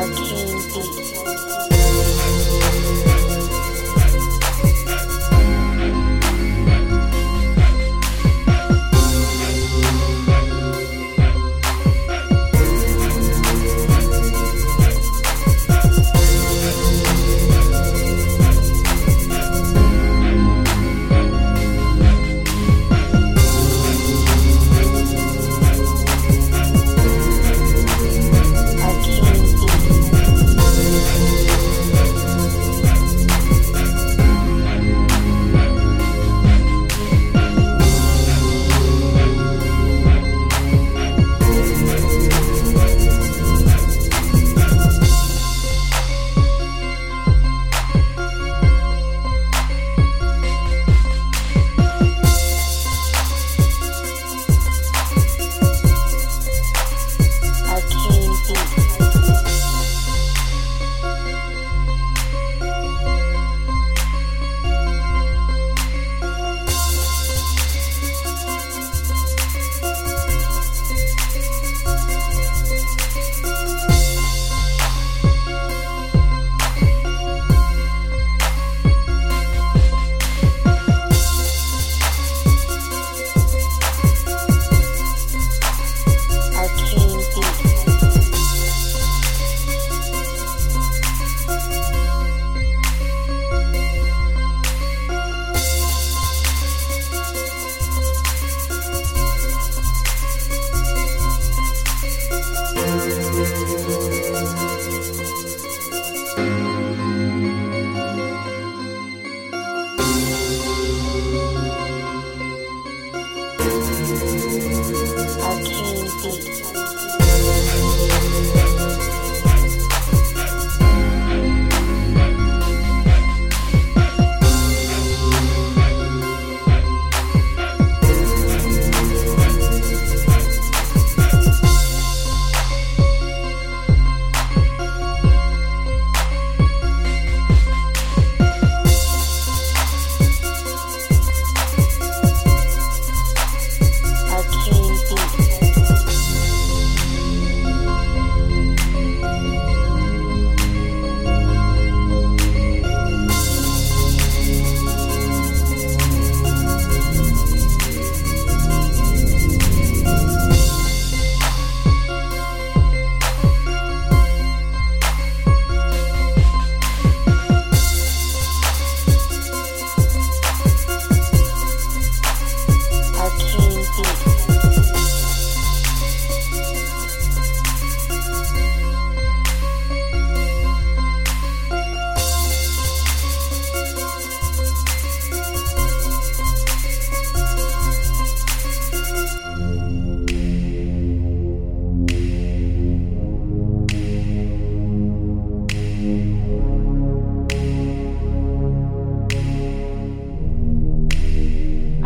Arcane Beat. school.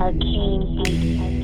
arcane